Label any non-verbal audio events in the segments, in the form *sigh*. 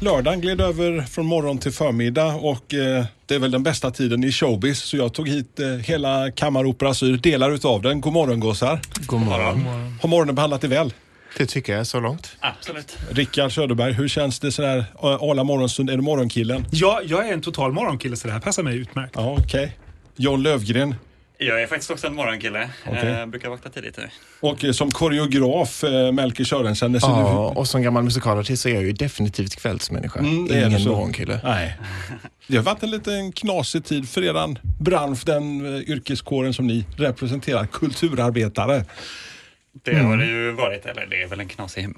Lördagen gled över från morgon till förmiddag och eh, det är väl den bästa tiden i showbiz så jag tog hit eh, hela Kammaropera Syd, delar utav den. God morgon gossar. God morgon. Har morgonen behandlat dig väl? Det tycker jag så långt. Absolut. Rickard Söderberg, hur känns det sådär eh, Arla morgonstund? Är du morgonkillen? Ja, jag är en total morgonkille så det här passar mig utmärkt. Ja, okej. John Lövgren Jag är faktiskt också en morgonkille. Okej. Eh, brukar vakna tidigt nu. och eh, som koreograf eh, Melker Sörensen. Så Ja, och som gammal musikalartist så är jag ju definitivt kvällsmänniska. Mm, det är det Ingen morgonkille. Nej. Det har varit en liten knasig tid för eran bransch, den yrkeskåren som ni representerar, kulturarbetare. Det har det ju varit, eller det är väl en knasig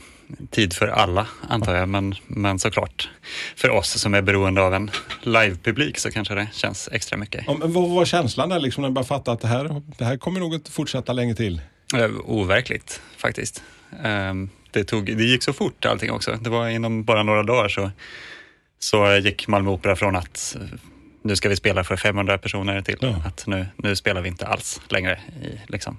tid för alla antar jag, men, men såklart för oss som är beroende av en livepublik så kanske det känns extra mycket. Ja, men vad var känslan där liksom när man bara fattade att det här, det här kommer nog inte fortsätta länge till? Eh, Overkligt faktiskt. Ehm, Det, tog, det gick så fort allting också. Det var inom bara några dagar så, så gick Malmö Opera från att nu ska vi spela för 500 personer till Ja. att nu, nu spelar vi inte alls längre i liksom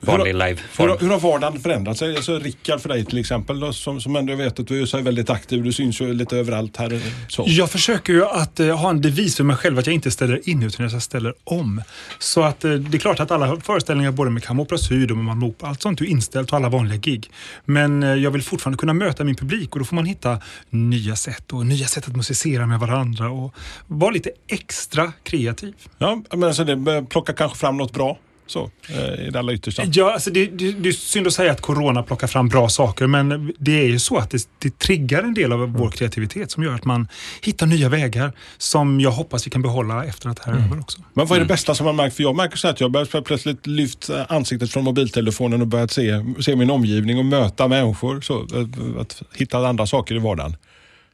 vanlig hur, liveform. hur, har- hur har vardagen förändrats? Alltså, Rickard för dig till exempel, då, som, som ändå vet att du är väldigt aktiv, du syns ju lite överallt här. Så. Jag försöker ju att eh, ha en devis för mig själv att jag inte ställer in utan jag ställer om. Så att eh, det är klart att alla föreställningar både med Kamma Opera Syd och med Opera, allt sånt är inställt och alla vanliga gig. Men eh, jag vill fortfarande kunna möta min publik och då får man hitta nya sätt och nya sätt att musicera med varandra och vara lite extra kreativ. Ja, men alltså det plocka kanske fram något bra så, eh, i det allra yttersta. Ja, alltså det, det, det är synd att säga att corona plockar fram bra saker, men det är ju så att det, det triggar en del av vår kreativitet som gör att man hittar nya vägar som jag hoppas vi kan behålla efter att det här är över också. Men vad är det bästa som man märkt? För jag märker så att jag börjar plötsligt lyft ansiktet från mobiltelefonen och börjat se, se min omgivning och möta människor. Så, att, att hitta andra saker i vardagen.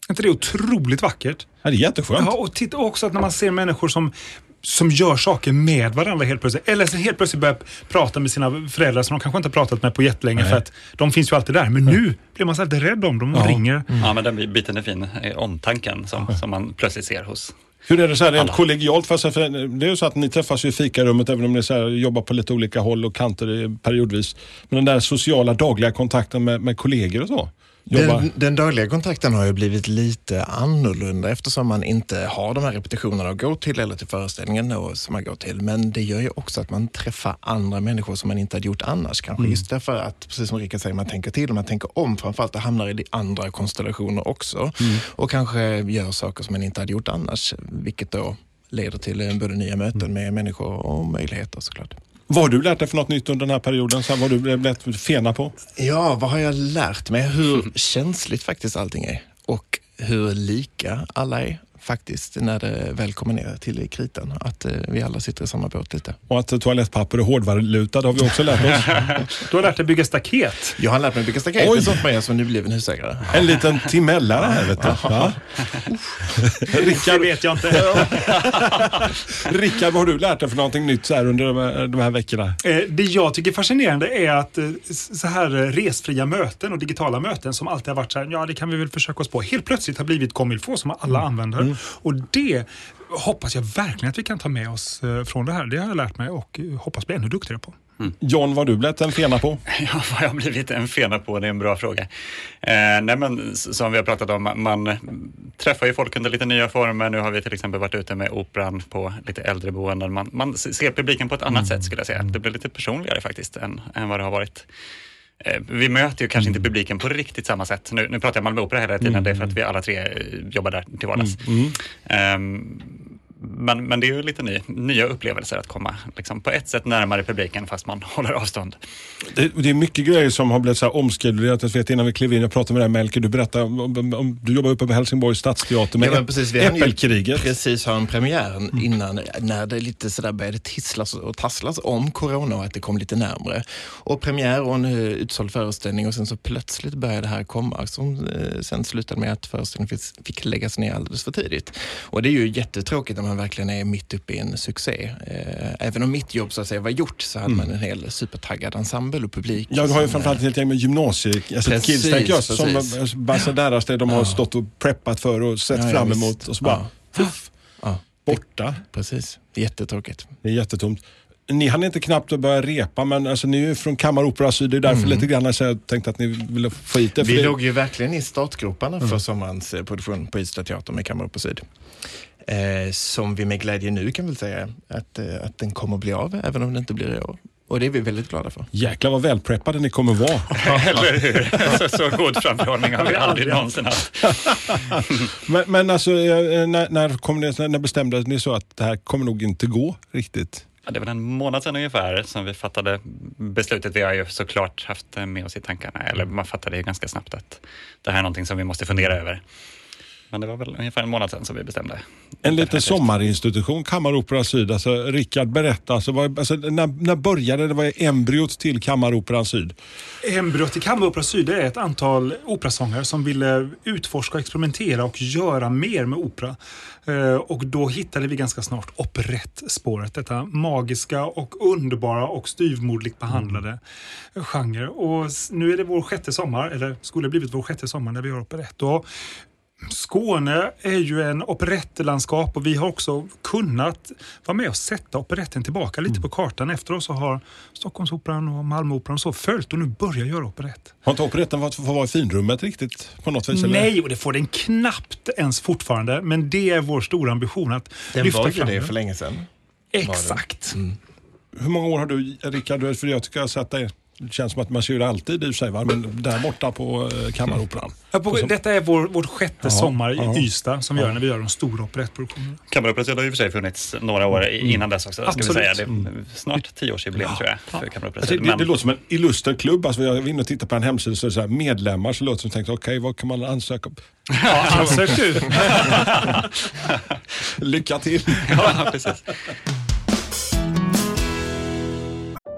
Är inte det otroligt vackert? Ja, det är jätteskönt. Ja, och titta också att när man ser människor som som gör saker med varandra helt plötsligt. Eller så helt plötsligt börjar prata med sina föräldrar som de kanske inte har pratat med på jättelänge Nej. för att de finns ju alltid där. Men nu blir man så alltid rädd om dem och Ja. ringer. Ja, men den biten är fin. Eh, Omtanken som, som man plötsligt ser hos Hur är det så här rent kollegialt? Fast för det är ju så att ni träffas i fikarummet även om ni så här, jobbar på lite olika håll och kanter periodvis. Men den där sociala dagliga kontakten med, med kollegor och så? Jobba. Den, den dagliga kontakten har ju blivit lite annorlunda eftersom man inte har de här repetitionerna att gå till eller till föreställningen som man går till. Men det gör ju också att man träffar andra människor som man inte hade gjort annars. Kanske just därför att, precis som Rickard säger, man tänker till och man tänker om framförallt och hamnar i de andra konstellationer också. Och kanske gör saker som man inte hade gjort annars, vilket då leder till både nya möten med människor och möjligheter såklart. Vad har du lärt dig för något nytt under den här perioden? Så här, vad har du blivit fena på? Ja, vad har jag lärt mig? Hur känsligt faktiskt allting är och hur lika alla är faktiskt när det väl kommer ner till kritan. Att eh, vi alla sitter i samma båt lite. Och att toalettpapper är hårdvarulutad har vi också lärt oss. *laughs* Du har lärt dig bygga staket. Jag har lärt mig bygga staket. Oj. Det är sånt man gör som nybliven husägare. En liten timellare här vet du. *laughs* Det Rickard, vet jag inte. *laughs* Rickard, vad har du lärt dig för någonting nytt så här under de här, de här veckorna? Eh, Det jag tycker är fascinerande är att eh, så här resfria möten och digitala möten som alltid har varit så här, ja det kan vi väl försöka oss på, helt plötsligt har blivit faut som alla använder. Och det hoppas jag verkligen att vi kan ta med oss eh, från det här. Det har jag lärt mig och eh, hoppas bli ännu duktigare på. John, vad har du blivit en fena på? *laughs* Ja, vad jag har blivit en fena på, det är en bra fråga. Eh, nej men som vi har pratat om, man, träffar ju folk under lite nya former. Nu har vi till exempel varit ute med operan på lite äldreboenden. Man, man ser publiken på ett annat sätt skulle jag säga. Det blir lite personligare faktiskt än, än vad det har varit. Eh, vi möter ju kanske inte publiken på riktigt samma sätt. Nu, nu pratar jag Malmö Opera hela tiden, det är för att vi alla tre eh, jobbar där till vardags. Ehm, men, men det är ju lite ny, nya upplevelser att komma liksom, på ett sätt närmare publiken fast man *laughs* håller avstånd. Det, det är mycket grejer som har blivit så omskrivet. Jag vet innan vi klev in, jag pratade med dig Melker, du berättade om, om, om du jobbar uppe på Helsingborgs stadsteater med Ja, precis, vi hann ju Äppelkriget. Precis ha en premiär innan när det lite sådär började tisslas och tasslas om corona och att det kom lite närmre. Och premiär och en eh, utsåld föreställning och sen så plötsligt började det här komma som eh, sen slutade med att föreställningen fick, fick läggas ner alldeles för tidigt. Och det är ju jättetråkigt när man man verkligen är mitt uppe i en succé. Eh, Även om mitt jobb så att säga var gjort så hade man en hel supertaggad ensemble och publik. Ja, du har ju framförallt ett helt gäng med gymnasie, alltså Precis, kids jag, som precis. ambassadörer, det de har stått och preppat för och sett Ja, ja, fram visst. emot och så bara, Ja. puff, Ja, borta. precis. Jättetråkigt. Det är jättetomt. Ni hann inte knappt att börja repa, men alltså, ni är ju från Kammaropera Syd. Det är därför lite grann så jag tänkte att ni ville få hit det. Vi det- låg ju verkligen i startgroparna för sommarens eh, produktion på Ystad Teater med Kammare på Syd. Eh, som vi med glädje nu kan väl säga att, eh, att den kommer att bli av, även om det inte blir i år. Och det är vi väldigt glada för. Jäklar vad välpreppade ni kommer vara. *laughs* Eller hur? Så, så god framförhållning har vi aldrig någonsin haft. *laughs* men, men alltså, eh, när, när, kom ni, när bestämde ni så att det här kommer nog inte gå riktigt? Ja, det var en månad sedan ungefär som vi fattade beslutet. Vi har ju såklart haft med oss i tankarna, eller man fattade ju ganska snabbt att det här är någonting som vi måste fundera över. Men det var väl ungefär en månad sedan som vi bestämde. En liten sommarinstitution, Kammaropera Syd. Alltså, Rickard, berätta. Alltså, vad, alltså, när, när började det? Vad är embryot till Kammaroperan Syd? Embryot till Kammaropera Syd är ett antal operasångare som ville utforska, experimentera och göra mer med opera. Eh, Och då hittade vi ganska snart operettspåret. Detta magiska och underbara och styvmoderligt behandlade genre. Och nu är det vår sjätte sommar, eller skulle blivit vår sjätte sommar när vi gör operett. Och Skåne är ju en operettlandskap och vi har också kunnat vara med och sätta operetten tillbaka lite på kartan. Efter oss så har Stockholmsoperan och Malmöoperan och så följt och nu börjar göra operett. Har inte operetten fått vara i finrummet riktigt på något vis? eller? Nej, och det får den knappt ens fortfarande. Men det är vår stora ambition att Den lyfta var ju fram det den. för länge sedan. Exakt. Hur många år har du, Rickard? Du- För jag tycker jag har sett dig. Det känns som att man ser det alltid i sig, va? men där borta på eh, Kammaroperan. Ja, på, detta är vår, vår sjätte Ja, sommar i ja. Ystad som vi gör när vi gör de stora operettproduktionerna. Kammaroperan har och för sig funnits några år i- innan dess också. Ska vi Absolut. säga. Det är snart tioårsjubileum tror jag för. Alltså, det, det låter som en illuster klubb. Alltså, jag var inne och tittade på en hemsida så så här, medlemmar så låter det som tänkte okej, vad kan man ansöka om? Ja, ansök du. *laughs* Lycka till! *laughs* ja, precis.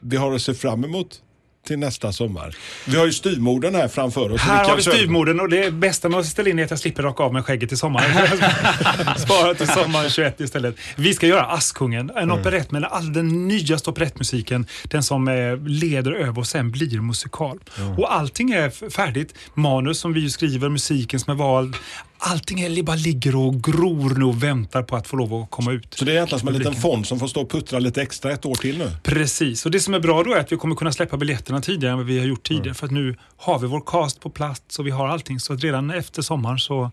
vi har att se fram emot till nästa sommar. Vi har ju styvmodern här framför oss. Här har Rickard vi styvmodern och det bästa med att ställa in är att jag slipper raka av mig skägget i sommar. *laughs* Spara till sommaren 21 istället. Vi ska göra Askungen, en operett med all den nyaste operettmusiken. Den som eh, leder över och sen blir musikal. Och allting är färdigt. Manus som vi skriver, musiken som är vald. Allting är, bara ligger och gror nu och väntar på att få lov att komma ut. Så det är egentligen som en liten fond som får stå och puttra lite extra ett år till nu. Precis, och det som är bra då är att vi kommer kunna släppa biljetterna tidigare än vad vi har gjort tidigare. För att nu har vi vår cast på plats och vi har allting. Så att redan efter sommaren så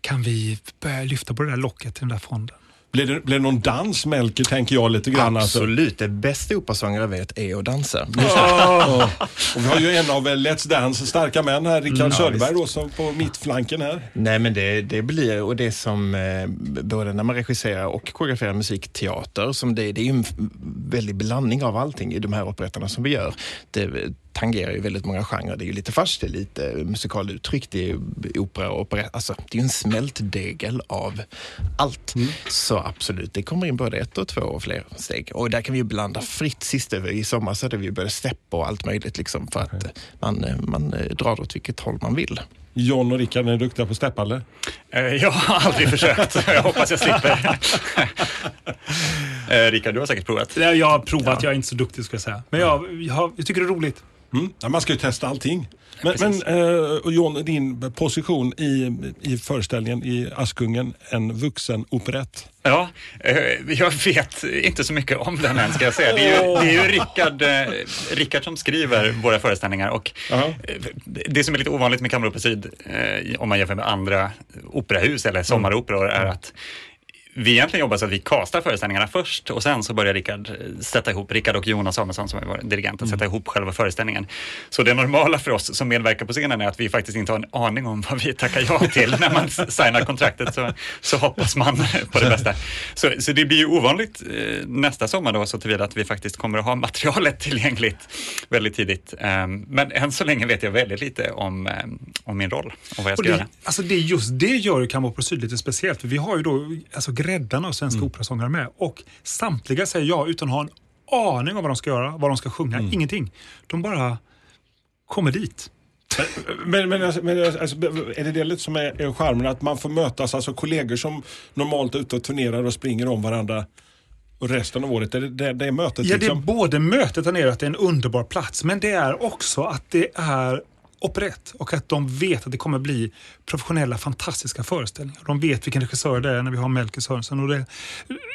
kan vi börja lyfta på det där locket till den där fonden. Blir det, blir det någon dans, Melker, tänker jag lite grann. Alltså. Absolut, det bästa operasångare jag vet är att dansa. *laughs* Ja. Och vi har ju en av Let's Dance starka män här, Rickard Mm, Söderberg då, som på mittflanken här. Nej men det, det blir, och det som eh, både när man regisserar och koreograferar musikteater, som det, det är ju en väldig blandning av allting i de här operetterna som vi gör. Det tangerar ju väldigt många genrer. Det är ju lite fars, det är lite musikaluttryck, det är opera och operett. Alltså, det är ju en smältdegel av allt. Så absolut, det kommer in både ett och två och fler steg. Och där kan vi ju blanda fritt. Sist över i sommar så hade vi ju både stepp och allt möjligt liksom för att man, man drar åt vilket håll man vill. John och Rickard, är ni duktiga på stepp eller? Eh, Jag har aldrig *laughs* försökt. Jag hoppas jag slipper. *laughs* Eh, Rickard, du har säkert provat. Jag har provat, jag är inte så duktig ska jag säga. Men jag, jag, jag tycker det är roligt. Mm. Ja, man ska ju testa allting. Men, men eh, John, din position i, i föreställningen i Askungen, en vuxen operett. Ja, eh, jag vet inte så mycket om den än ska jag säga. Det är ju, det är ju Rickard, eh, Rickard som skriver våra föreställningar och eh, det som är lite ovanligt med Kammaropera Syd eh, om man jämför med andra operahus eller sommaroperor är att vi egentligen jobbar så att vi kastar föreställningarna först och sen så börjar Rickard eh, sätta ihop, Rickard och Jonas Samuelsson som är vår dirigent, att sätta ihop själva föreställningen. Så det normala för oss som medverkar på scenen är att vi faktiskt inte har en aning om vad vi tackar ja till. När man signar kontraktet så, så hoppas man på det bästa. Så, så det blir ju ovanligt eh, nästa sommar då så tillvida att vi faktiskt kommer att ha materialet tillgängligt väldigt tidigt. Um, men än så länge vet jag väldigt lite om, um, om min roll och vad jag ska det, göra. alltså det, just det gör ju Kammaropera Syd lite speciellt. Vi har ju då alltså gräddarna av svenska operasångare med. Och samtliga säger ja utan att ha en aning om vad de ska göra, vad de ska sjunga. Ingenting. De bara kommer dit. Men, men, alltså, men alltså, är det det lite som är, är charmen? Att man får mötas, alltså kollegor som normalt är ute och turnerar och springer om varandra och resten av året? Är det det, det är mötet? Ja, det är liksom? både mötet där nere, att det är en underbar plats, men det är också att det är operett och att de vet att det kommer bli professionella, fantastiska föreställningar. De vet vilken regissör det är när vi har Melker Sörensen och det,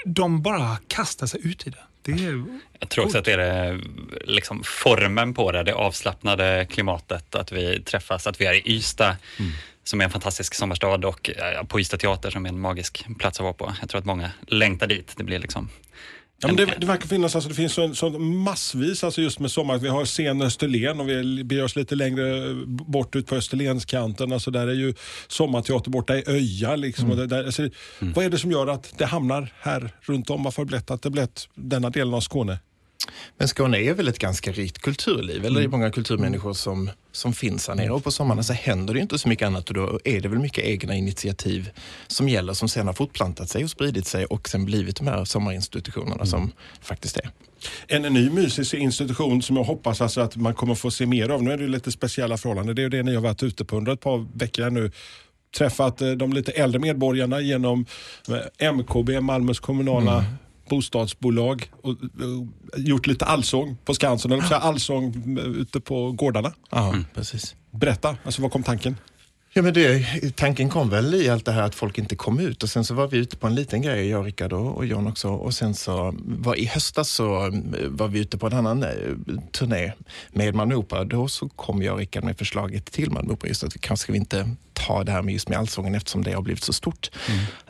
de bara kastar sig ut i det. det är, Jag tror också att det är liksom formen på det, det avslappnade klimatet, att vi träffas, att vi är i Ystad som är en fantastisk sommarstad och på Ystad teater som är en magisk plats att vara på. Jag tror att många längtar dit. Det blir liksom Ja, men det, det verkar finnas, alltså, det finns så, så massvis alltså just med sommar. Vi har scen Österlen och vi beger oss lite längre bort ut på Österlenskanten. Alltså där är ju sommarteater borta i Öja. Liksom, det, där, alltså, Vad är det som gör att det hamnar här runt om? Varför har det blivit att det blivit denna delen av Skåne? Men Skåne är väl ett ganska rikt kulturliv, eller det är många kulturmänniskor som, som finns här nere. Och på sommarna så händer det inte så mycket annat och då är det väl mycket egna initiativ som gäller, som sen har fortplantat sig och spridit sig och sen blivit de här sommarinstitutionerna som faktiskt är. En ny mysig institution som jag hoppas alltså att man kommer få se mer av. Nu är det ju lite speciella förhållanden. Det är ju det ni har varit ute på under ett par veckor nu. Träffat eh, de lite äldre medborgarna genom eh, MKB, Malmös kommunala bostadsbolag och, och gjort lite allsång på Skansen, eller säga allsång eh, ute på gårdarna. Ja, precis. Berätta, alltså vad kom tanken? Ja, men det, tanken kom väl i allt det här att folk inte kom ut och sen så var vi ute på en liten grej, jag, Rickard och, och John också. Och sen så var i höstas så eh, var vi ute på en annan eh, turné med Malmö Opera. Då så kom jag och Rickard med förslaget till Malmö Opera just att kanske ska vi inte ta det här med just med allsången eftersom det har blivit så stort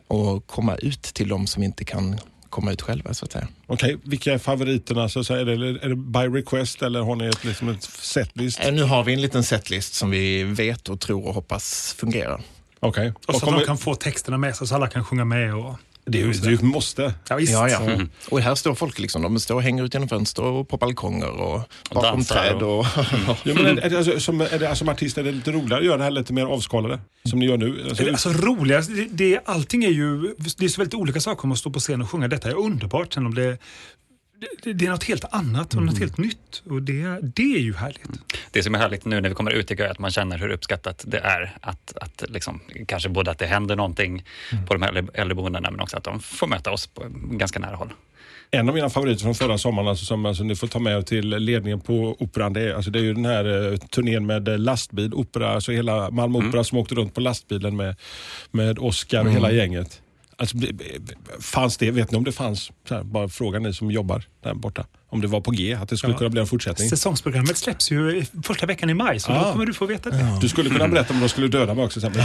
och komma ut till de som inte kan komma ut själva så att säga. Okej, vilka är favoriterna? Så, så är, det, är det by request eller har ni ett, liksom ett setlist? Eh, Nu har vi en liten setlist som vi vet och tror och hoppas fungerar. Okej. och så att de kan få texterna med sig så alla kan sjunga med. Och, Det är ju är ett måste. Ja, visst. Ja, ja. Och här står folk liksom, de står och hänger ut genom fönster och på balkonger och bakom träd. Och, Ja, men är, är det, alltså, som, är det, som artist är det lite roligare att göra det här lite mer avskalade? Som ni gör nu? Alltså, Alltså roligast, det, det, allting är ju, det är så väldigt olika saker om att stå på scen och sjunga. Detta är underbart. Sen om det, det, är något helt annat och något helt nytt. Och det, det är ju härligt. Det som är härligt nu när vi kommer ut tycker jag är att man känner hur uppskattat det är. Att, att liksom, kanske både att det händer någonting på de här äldre- äldreboendena men också att de får möta oss på ganska nära håll. En av mina favoriter från förra sommaren alltså, som alltså, ni får ta med er till ledningen på Operan. Det är, alltså, det är ju den här eh, turnén med eh, lastbil, opera, alltså hela Malmö Opera som åkte runt på lastbilen med, med Oscar och hela gänget. Alltså, fanns det, vet ni om det fanns, här, bara fråga ni som jobbar där borta, om det var på G, att det skulle Ja. kunna bli en fortsättning? Säsongsprogrammet släpps ju första veckan i maj, så Ah. då kommer du få veta det. Du skulle kunna berätta om de skulle döda mig också sen. *laughs*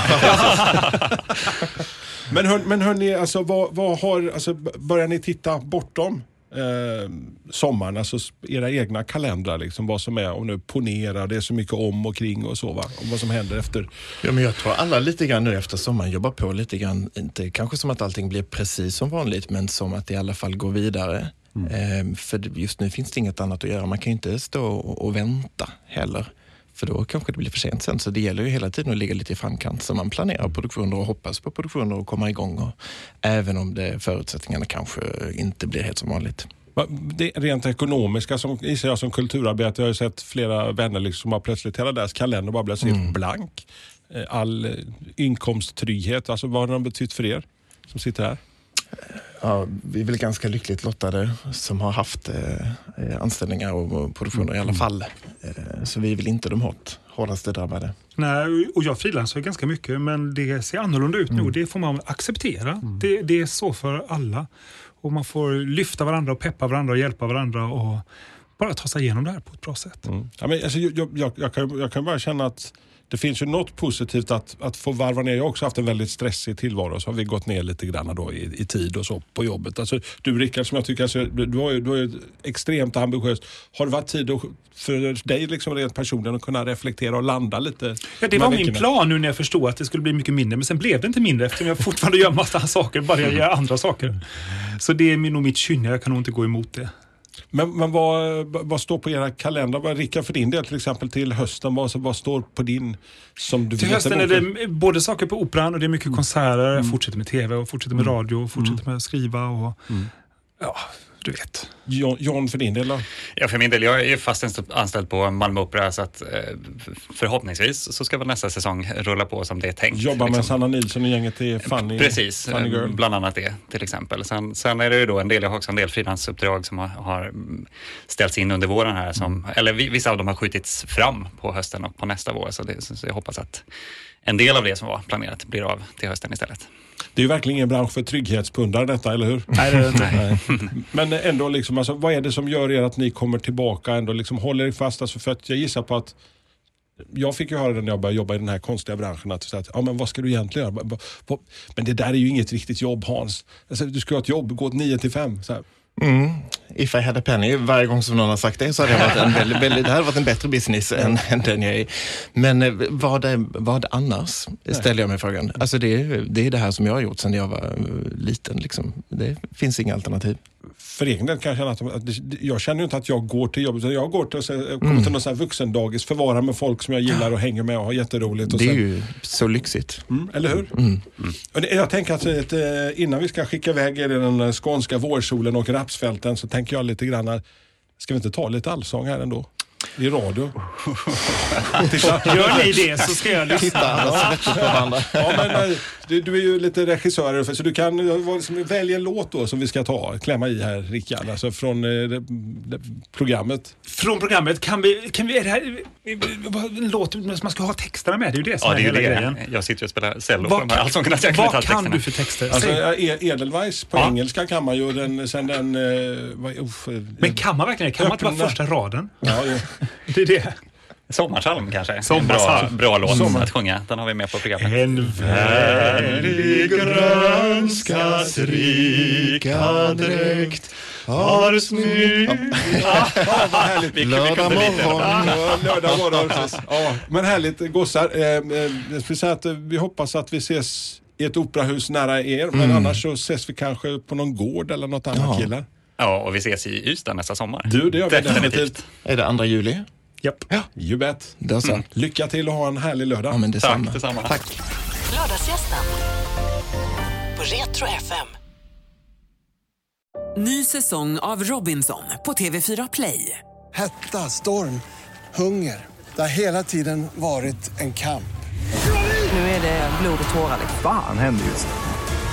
men hör, men hörni, alltså, vad, vad har, alltså, börjar ni titta bortom eh, sommaren, alltså era egna kalendrar, liksom, vad som är, och nu ponera, det är så mycket om och kring och så, va? och vad som händer efter. Ja, men jag tror alla lite grann nu efter sommaren jobbar på lite grann, inte kanske som att allting blir precis som vanligt, men som att det i alla fall går vidare. Ehm, för det- just nu finns det inget annat att göra. Man kan ju inte stå och, och vänta heller. För då kanske det blir för sent sen. Så det gäller ju hela tiden att ligga lite i framkant. Så man planerar produktioner och hoppas på produktioner och komma igång. Och, även om det, förutsättningarna kanske inte blir helt som vanligt. Va- Det rent ekonomiska, som, gissar jag som kulturarbetare, jag har ju sett flera vänner liksom, som har plötsligt hela deras kalender bara blivit helt blank. Eh, All eh, inkomsttrygghet, alltså vad har den betytt för er som sitter här? Ja, vi är väl ganska lyckligt lottade som har haft eh, anställningar och, produktioner i alla fall. Eh, så vi är väl inte de hårt, hårdaste drabbade. Nej, och jag frilansar ganska mycket men det ser annorlunda ut nu och det får man acceptera. Det, det är så för alla. Och man får lyfta varandra och peppa varandra och hjälpa varandra och bara ta sig igenom det här på ett bra sätt. Ja, men alltså, jag, jag, jag, kan, jag kan bara känna att det finns ju något positivt att, att få varva ner. Jag har också haft en väldigt stressig tillvaro så har vi gått ner lite grann då i, i tid och så på jobbet. Alltså, du Rickard, som jag tycker, alltså, du, du, har ju, du har ju extremt ambitiöst. Har det varit tid för dig liksom rent personligen att kunna reflektera och landa lite? Ja, det de var min veckorna? plan nu när jag förstod att det skulle bli mycket mindre. Men sen blev det inte mindre eftersom jag fortfarande gör massa *laughs* saker, bara jag gör andra saker. Så det är nog mitt kynne, jag kan nog inte gå emot det. Men, men vad, vad står på era kalendrar? Vad- Rickard, för din del till exempel till hösten, vad, vad står på din som du Till hösten är det både saker på Operan och det är mycket konserter. Jag fortsätter med TV och fortsätter med Mm. radio och fortsätter med att skriva. Och, Ja, du vet. John, John för din del då? Ja, för min del, jag är fast anställd på Malmö Opera så att eh, förhoppningsvis så ska väl nästa säsong rulla på som det är tänkt. Jobba med liksom. Sanna Nilsson och gänget till Funny, Precis, funny eh, Girl. bland annat det till exempel. Sen, sen är det ju då en del, jag har också en del frilansuppdrag som har, har mm, ställts in under våren här, som, eller vi- vissa av dem har skjutits fram på hösten och på nästa vår. Så, det, så jag hoppas att en del av det som var planerat blir av till hösten istället. Det är ju verkligen ingen bransch för trygghetspundare detta, eller hur? Nej, det är det inte. Men ändå, liksom, alltså, vad är det som gör er att ni kommer tillbaka ändå liksom håller er fast? Alltså, för att jag gissar på att jag fick ju höra det när jag började jobba i den här konstiga branschen att, att ja, men vad ska du egentligen göra? Men det där är ju inget riktigt jobb Hans. Alltså, du ska ha ett jobb, gå åt 9 till 5. Så här. Mm. If I had a penny, varje gång som någon har sagt det så hade det varit en, väldigt, väldigt, det hade varit en bättre business än, än den jag är. Men eh, vad, är, vad annars, ställer jag mig frågan. Alltså det, är- det är det här som jag har gjort sedan jag var eh, liten. Liksom. Det finns inga alternativ. För egen del kan jag känna att, jag känner ju inte att jag går till jobbet. utan Jag går till, och så- jag kommer Mm. till någon sån här vuxendagis, förvarar med folk som jag gillar och hänger med och har jätteroligt. Och Det är sen- ju så lyxigt. Mm, eller hur? Mm. Det, jag tänker att eh, innan vi ska skicka iväg er i den eh, skånska vårsolen och rapsfälten så tänker jag lite grann, här, ska vi inte ta lite allsång här ändå? I radio. *laughs* Gör ni det så ska jag lyssna. Titta. Ja, men, eh, du, du är ju lite regissör så du kan eh, som- välja en låt då som vi ska ta, klämma i här Rickard, alltså från eh, det, det, programmet. Från programmet, kan vi, kan vi, är det här en låt, man ska ha texterna med, det är ju det som Ja, det är är ju hela det. grejen. Jag sitter ju och spelar cello Vad på de här kan- allsångerna. så jag kan vad kan texterna. du för texter? Alltså, eh, Edelweiss på Ja. engelska kan man ju, den, sen den... Uff, eh, Men kan man verkligen Kan man inte vara Öppna. första raden? Ja, ja. *laughs* Det är det. Sommarsalm kanske? Sommarsalm. Bra, bra låt Sommar. att sjunga. Den har vi med på programmet. En värdig grönskas rika dräkt har *laughs* härligt. Vi, vi Lördag morgon. Ja, lördag morgon. *laughs* Ja, men härligt gossar. Eh, eh, jag skulle säga att eh, vi hoppas att vi ses i ett operahus nära er. Men annars så ses vi kanske på någon gård eller något annat Ja. killar. Ja, och vi ses i Ystad nästa sommar. Du, det gör vi Definitivt. definitivt. Är det andra juli? Japp. You bet. Då så. Lycka till och ha en härlig lördag. Ja, men detsamma. Tack detsamma. Tack. Lördagsgästen på Retro FM. Ny säsong av Robinson på TV4 Play. Hetta, storm, hunger. Det har hela tiden varit en kamp. Nu är det blod och tårar. liksom. Fan händer just nu.